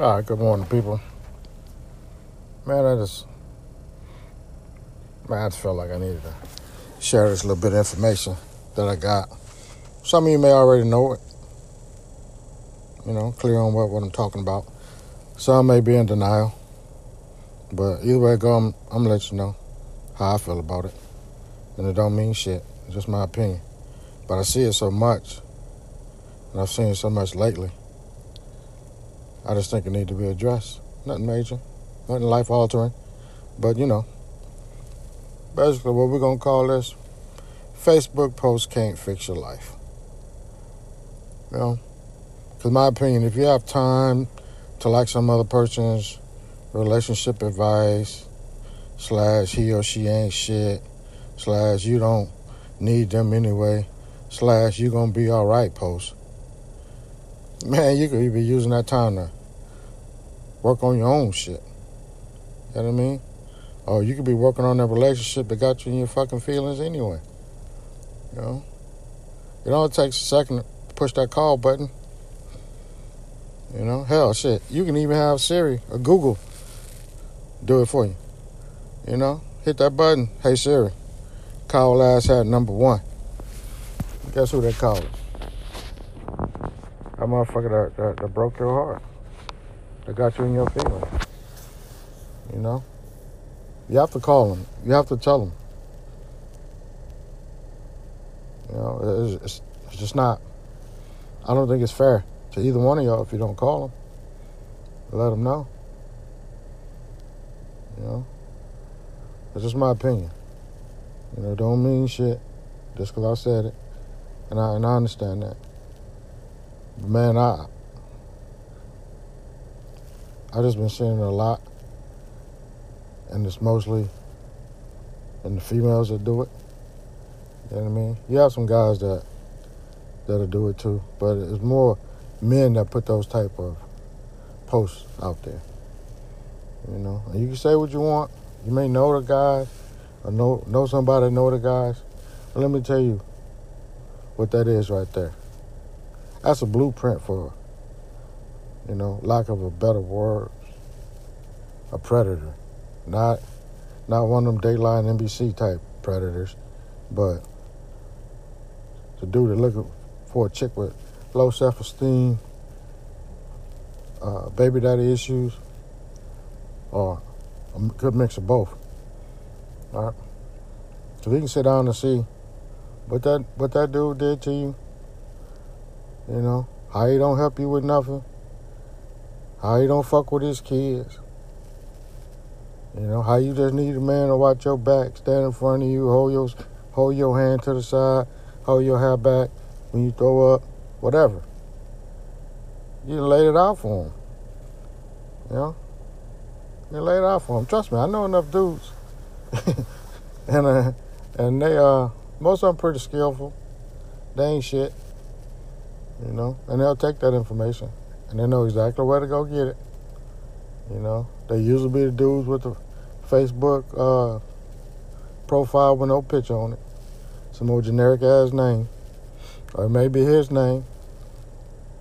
All right, good morning, people. Man, I just, man, I just felt like I needed to share this little bit of information that I got. Some of you may already know it, you know, clear on what, what I'm talking about. Some may be in denial, but either way I go, I'm, I'm gonna let you know how I feel about it. And it don't mean shit. It's just my opinion. But I see it so much, and I've seen it so much lately. I just think it need to be addressed. Nothing major, nothing life altering, but you know, basically what we're gonna call this: Facebook posts can't fix your life. You know, because my opinion, if you have time to like some other person's relationship advice, slash he or she ain't shit, slash you don't need them anyway, slash you gonna be all right post man, you could be using that time to work on your own shit. You know what I mean? Or you could be working on that relationship that got you in your fucking feelings anyway. You know? It only takes a second to push that call button. You know? Hell, shit. You can even have Siri or Google do it for you. You know? Hit that button. Hey, Siri. Call ass hat number one. Guess who they called? That motherfucker that, that, that broke your heart. That got you in your feelings. You know? You have to call them. You have to tell them. You know, it's, it's, it's just not. I don't think it's fair to either one of y'all if you don't call them. Let them know. You know? It's just my opinion. You know, don't mean shit just because I said it. And I, and I understand that. Man, I I just been seeing it a lot, and it's mostly in the females that do it. You know what I mean? You have some guys that that'll do it too, but it's more men that put those type of posts out there. You know, and you can say what you want. You may know the guys, or know know somebody know the guys. But let me tell you what that is right there that's a blueprint for, you know, lack of a better word, a predator. Not not one of them Dateline NBC type predators, but the dude that looking for a chick with low self esteem, uh, baby daddy issues, or a good mix of both. All right. So we can sit down and see what that what that dude did to you you know, how he don't help you with nothing. How he don't fuck with his kids. You know, how you just need a man to watch your back, stand in front of you, hold your hold your hand to the side, hold your hair back when you throw up, whatever. You laid it out for him. You know? You laid it out for him. Trust me, I know enough dudes. and uh, and they uh most of them pretty skillful. They ain't shit you know, and they'll take that information and they know exactly where to go get it. You know, they usually be the dudes with the Facebook uh, profile with no picture on it, some more generic ass name, or maybe his name.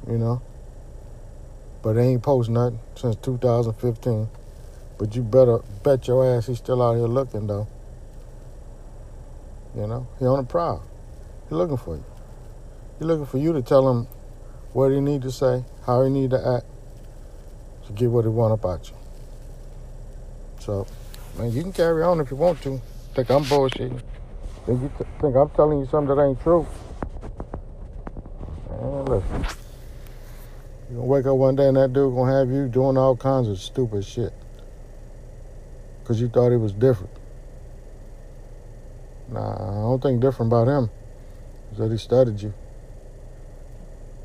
You know, but they ain't post nothing since 2015. But you better bet your ass he's still out here looking though. You know, he on the prowl. He looking for you. He's looking for you to tell him what he need to say, how he need to act to get what he want about you. So, man, you can carry on if you want to. Think I'm bullshitting. Think you th- think I'm telling you something that ain't true. Man, listen. You gonna wake up one day and that dude gonna have you doing all kinds of stupid shit. Cause you thought he was different. Nah, I don't think different about him. Is that he studied you.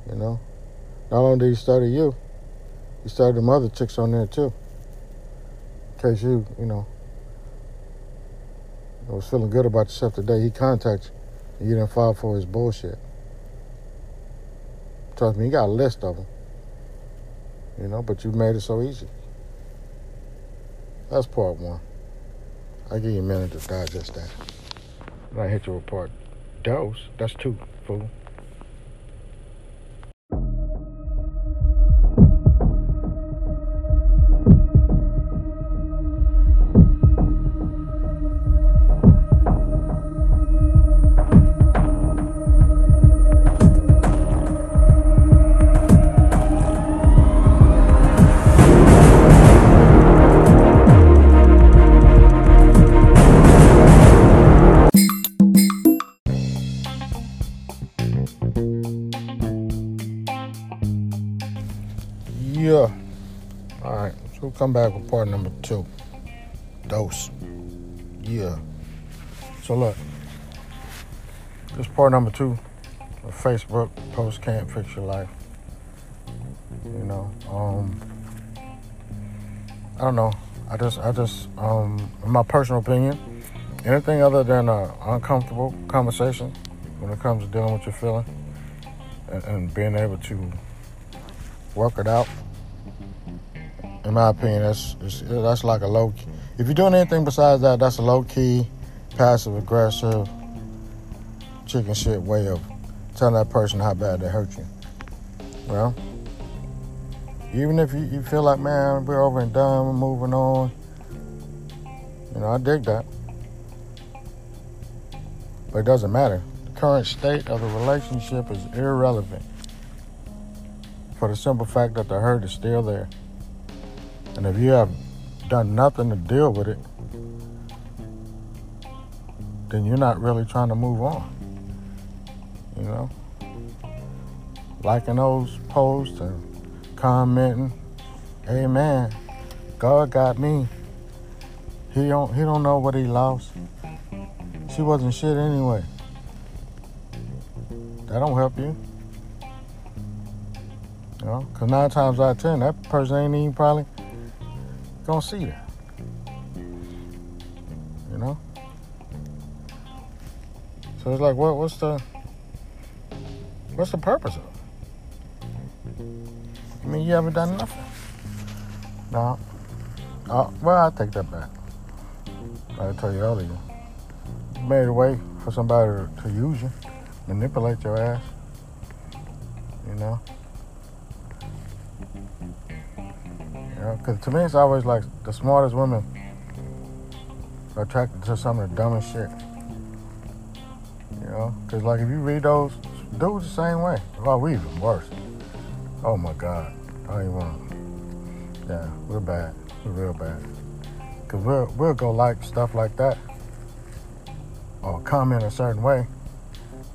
You know, not only did he study you, he studied the other chicks on there too. In case you, you know, was feeling good about yourself today, he contacted you and you didn't fall for his bullshit. Trust me, he got a list of them. You know, but you made it so easy. That's part one. I'll give you a minute to digest that. I hit you with part dose. That's two, fool. Come back with part number two. Dose. Yeah. So look. This part number two. Facebook post can't fix your life. You know. Um. I don't know. I just, I just, um, in my personal opinion, anything other than an uncomfortable conversation when it comes to dealing with your feeling and, and being able to work it out. In my opinion, that's that's like a low. Key. If you're doing anything besides that, that's a low key, passive aggressive, chicken shit way of telling that person how bad they hurt you. Well, even if you, you feel like, man, we're over and done, we're moving on. You know, I dig that. But it doesn't matter. The current state of the relationship is irrelevant for the simple fact that the hurt is still there. And if you have done nothing to deal with it, then you're not really trying to move on. You know? Liking those posts and commenting, Amen. God got me. He don't he don't know what he lost. She wasn't shit anyway. That don't help you. You know, cause nine times out of ten, that person ain't even probably gonna see that. You know? So it's like what what's the what's the purpose of it? I mean, you haven't done nothing. No. Uh, well, I take that back. I told you earlier. You made a way for somebody to use you, manipulate your ass. You know? Because to me, it's always like the smartest women are attracted to some of the dumbest shit. You know? Because, like, if you read those, dudes the same way. Well, we even worse. Oh my God. I don't even want. Yeah, we're bad. We're real bad. Because we'll, we'll go like stuff like that or comment a certain way,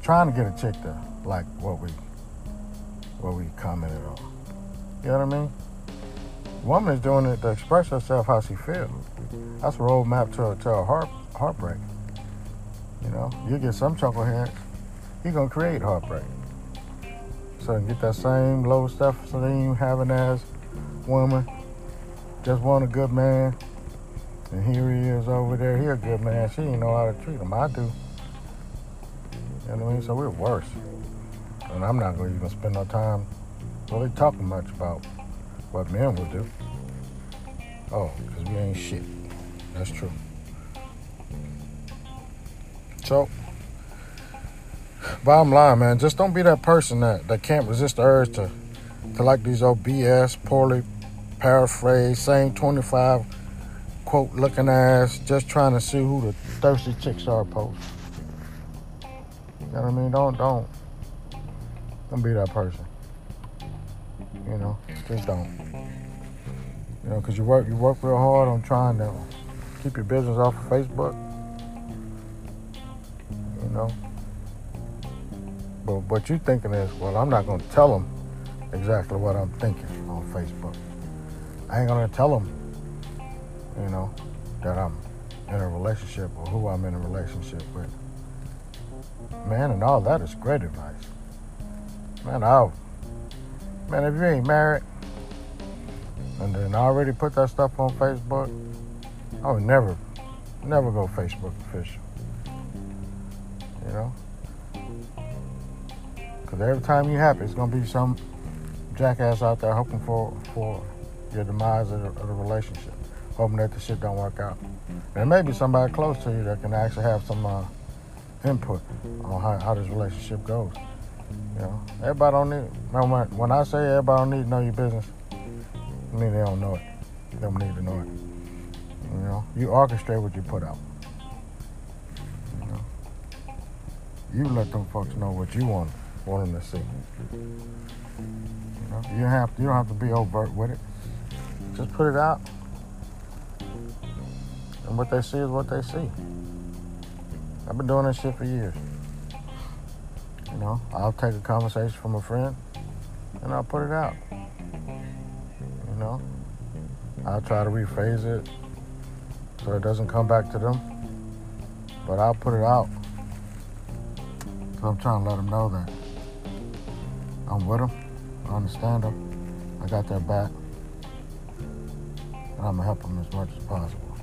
trying to get a chick to like what we what we commented on. You know what I mean? Woman is doing it to express herself how she feels. That's a roadmap to, to a heart, heartbreak. You know, you get some chuckleheads, you're going to create heartbreak. So you get that same low they ain't having as woman. Just want a good man. And here he is over there. He a good man. She ain't know how to treat him. I do. You know what I mean? So we're worse. And I'm not to even spend no time really talking much about what men will do. Oh, because we ain't shit. That's true. So, bottom line, man, just don't be that person that, that can't resist the urge to, to like these old BS, poorly paraphrased, same 25 quote looking ass, just trying to see who the thirsty chicks are post. You know what I mean? Don't, don't, don't be that person. You know, just don't. You know, because you work, you work real hard on trying to keep your business off of Facebook. You know, but what you're thinking is, well, I'm not going to tell them exactly what I'm thinking on Facebook. I ain't going to tell them, you know, that I'm in a relationship or who I'm in a relationship with. Man, and all that is great advice. Man, I, man, if you ain't married and then already put that stuff on Facebook, I would never, never go Facebook official. You know? Because every time you're happy, it's going to be some jackass out there hoping for, for your demise of the, of the relationship, hoping that the shit don't work out. There may be somebody close to you that can actually have some uh, input on how, how this relationship goes. You know, everybody don't need. When, I say everybody don't need to know your business, I mean they don't know it. They don't need to know it. You know, you orchestrate what you put out. You know, you let them folks know what you want want them to see. You know, you have you don't have to be overt with it. Just put it out, and what they see is what they see. I've been doing this shit for years. You know, I'll take a conversation from a friend, and I'll put it out. You know, I'll try to rephrase it so it doesn't come back to them. But I'll put it out. So I'm trying to let them know that I'm with them. I understand them. I got their back. And I'm gonna help them as much as possible.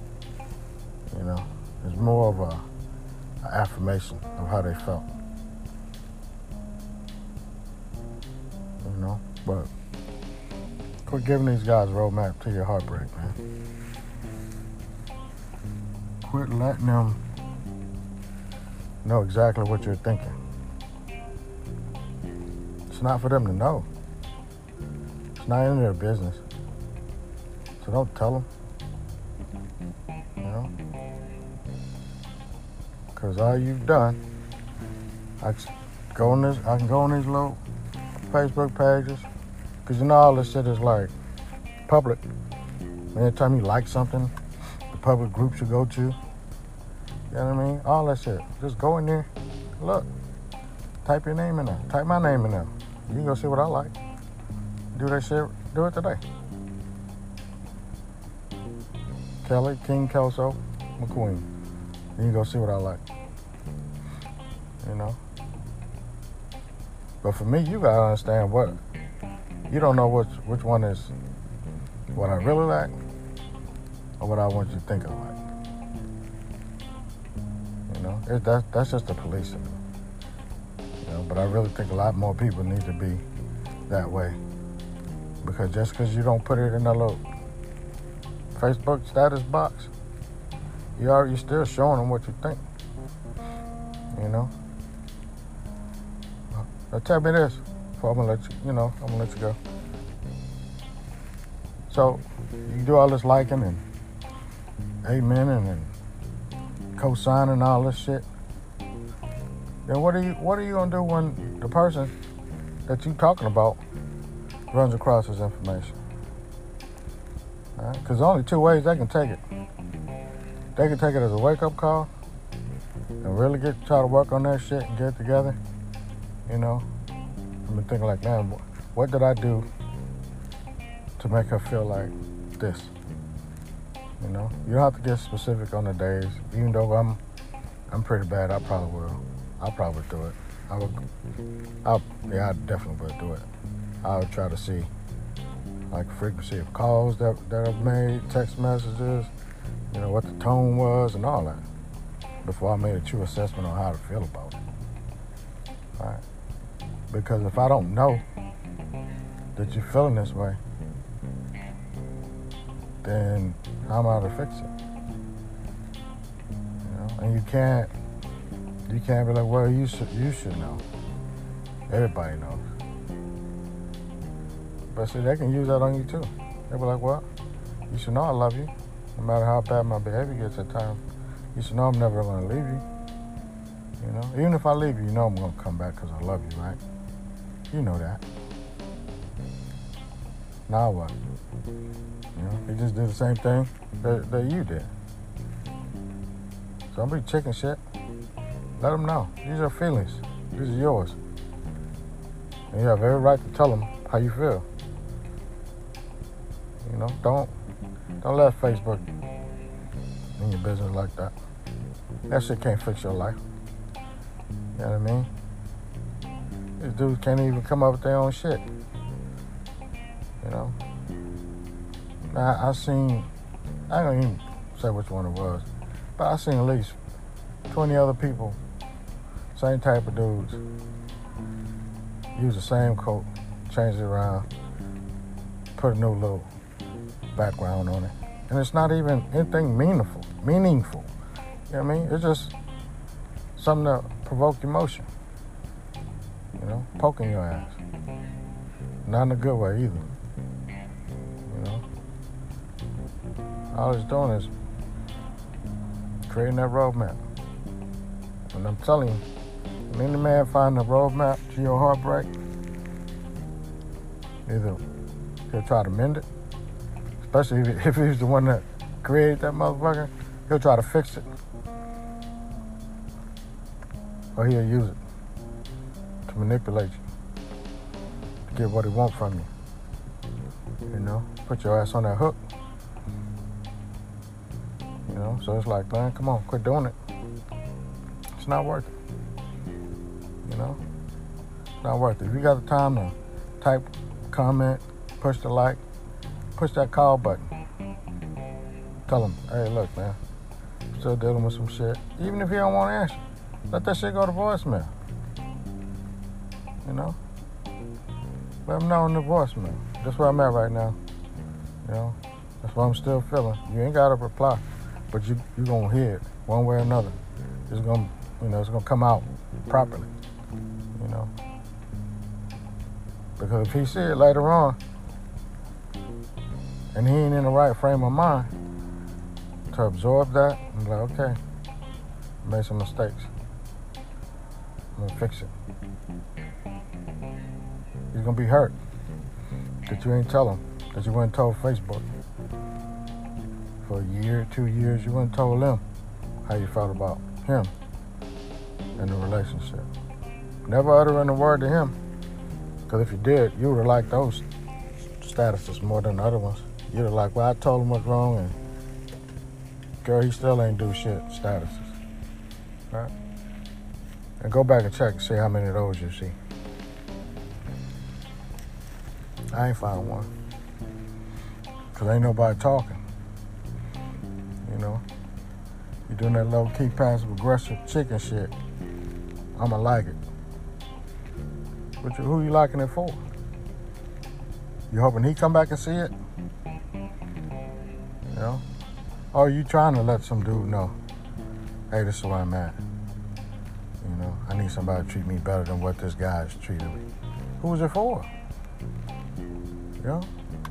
You know, it's more of a, a affirmation of how they felt. But quit giving these guys a roadmap to your heartbreak, man. Quit letting them know exactly what you're thinking. It's not for them to know. It's not in their business. So don't tell them. You know? Because all you've done, I go on this, I can go on these little Facebook pages. Because you know all this shit is like public. Anytime you like something, the public groups you go to. You know what I mean? All that shit. Just go in there. Look. Type your name in there. Type my name in there. You can go see what I like. Do that shit. Do it today. Kelly, King Kelso, McQueen. You can go see what I like. You know? But for me, you gotta understand what you don't know which which one is what I really like or what I want you to think I like. You know, it, that, that's just the policing. You know, but I really think a lot more people need to be that way. Because just because you don't put it in a little Facebook status box, you are you still showing them what you think. You know. Now tell me this, before I'm gonna let you, you know, I'm gonna let you go. So you do all this liking and amen and co-signing all this shit. Then what are you what are you gonna do when the person that you talking about runs across this information? Because right? only two ways they can take it. They can take it as a wake up call and really get try to work on that shit and get together. You know, I've been thinking like, man, what did I do to make her feel like this? You know, you don't have to get specific on the days. Even though I'm, I'm pretty bad, I probably will. I probably do it. I would. I yeah, I definitely would do it. I would try to see like frequency of calls that that I've made, text messages, you know what the tone was, and all that before I made a true assessment on how to feel about it. Because if I don't know that you're feeling this way, then how am I to fix it? You know, and you can't you can't be like, well, you should you should know. Everybody knows. But see, they can use that on you too. They'll be like, well, you should know I love you, no matter how bad my behavior gets at times. You should know I'm never going to leave you. You know, even if I leave you, you know I'm going to come back because I love you, right? You know that. Now what? You know, he just did the same thing that, that you did. So don't be chicken shit. Let them know. These are feelings. These are yours. And you have every right to tell them how you feel. You know, don't don't let Facebook in your business like that. That shit can't fix your life. You know what I mean? These dudes can't even come up with their own shit. You know? I, I seen, I don't even say which one it was, but I seen at least 20 other people, same type of dudes, use the same coat, change it around, put a new little background on it. And it's not even anything meaningful, meaningful. You know what I mean? It's just something to provoke emotion. You know, poking your ass. Not in a good way either. You know? All it's doing is creating that roadmap. And I'm telling you, when any man find a roadmap to your heartbreak, either he'll try to mend it, especially if, if he's the one that created that motherfucker, he'll try to fix it. Or he'll use it to manipulate you, to get what he want from you. You know, put your ass on that hook. You know, so it's like, man, come on, quit doing it. It's not worth it. You know, it's not worth it. If you got the time to type, comment, push the like, push that call button. Tell them, hey, look, man, still dealing with some shit. Even if you don't want to answer, let that shit go to voicemail. You know? Let them know in the voicemail. That's where I'm at right now. You know? That's what I'm still feeling. You ain't got to reply, but you you gonna hear it one way or another. It's gonna, you know, it's gonna come out properly. You know? Because if he see it later on, and he ain't in the right frame of mind to absorb that, be like, okay, made some mistakes. I'm gonna fix it. Gonna be hurt that you ain't tell him, that you went told Facebook. For a year, two years, you went told them how you felt about him and the relationship. Never uttering a word to him, because if you did, you would have liked those statuses more than the other ones. You'd have like, well, I told him what's wrong, and girl, he still ain't do shit. Statuses, right? And go back and check and see how many of those you see. I ain't found one. Cause ain't nobody talking. You know? You doing that low key passive aggressive chicken shit. I'ma like it. But who you liking it for? You hoping he come back and see it? You know? Or you trying to let some dude know, hey, this is where I'm at. You know, I need somebody to treat me better than what this guy's treating me. Who was it for? Know?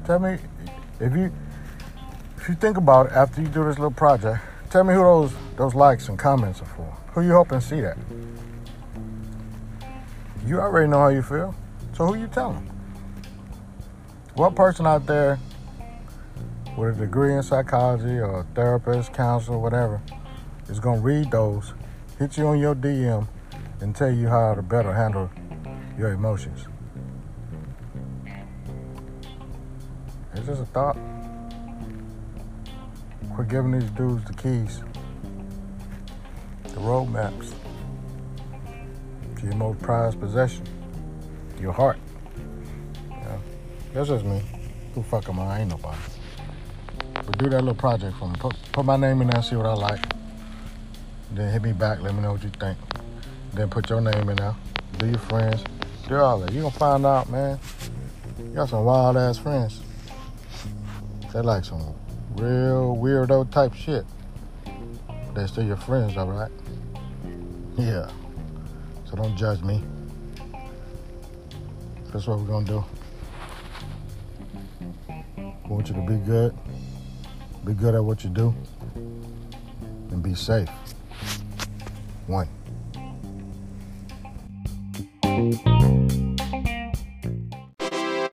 Tell me if you if you think about it after you do this little project, tell me who those those likes and comments are for. Who you hoping to see that? You already know how you feel. So who you telling? What person out there with a degree in psychology or a therapist, counselor, whatever, is gonna read those, hit you on your DM, and tell you how to better handle your emotions? Just a thought. Quit giving these dudes the keys, the roadmaps to your most prized possession, your heart. Yeah. That's just me. Who fuck am I? I ain't nobody. But do that little project for me. Put, put my name in there, see what I like. Then hit me back, let me know what you think. Then put your name in there. Do your friends. Do all that. You gonna find out, man. You got some wild ass friends. They like some real weirdo type shit. They're still your friends, all right? Yeah. So don't judge me. That's what we're gonna do. I want you to be good. Be good at what you do. And be safe. One.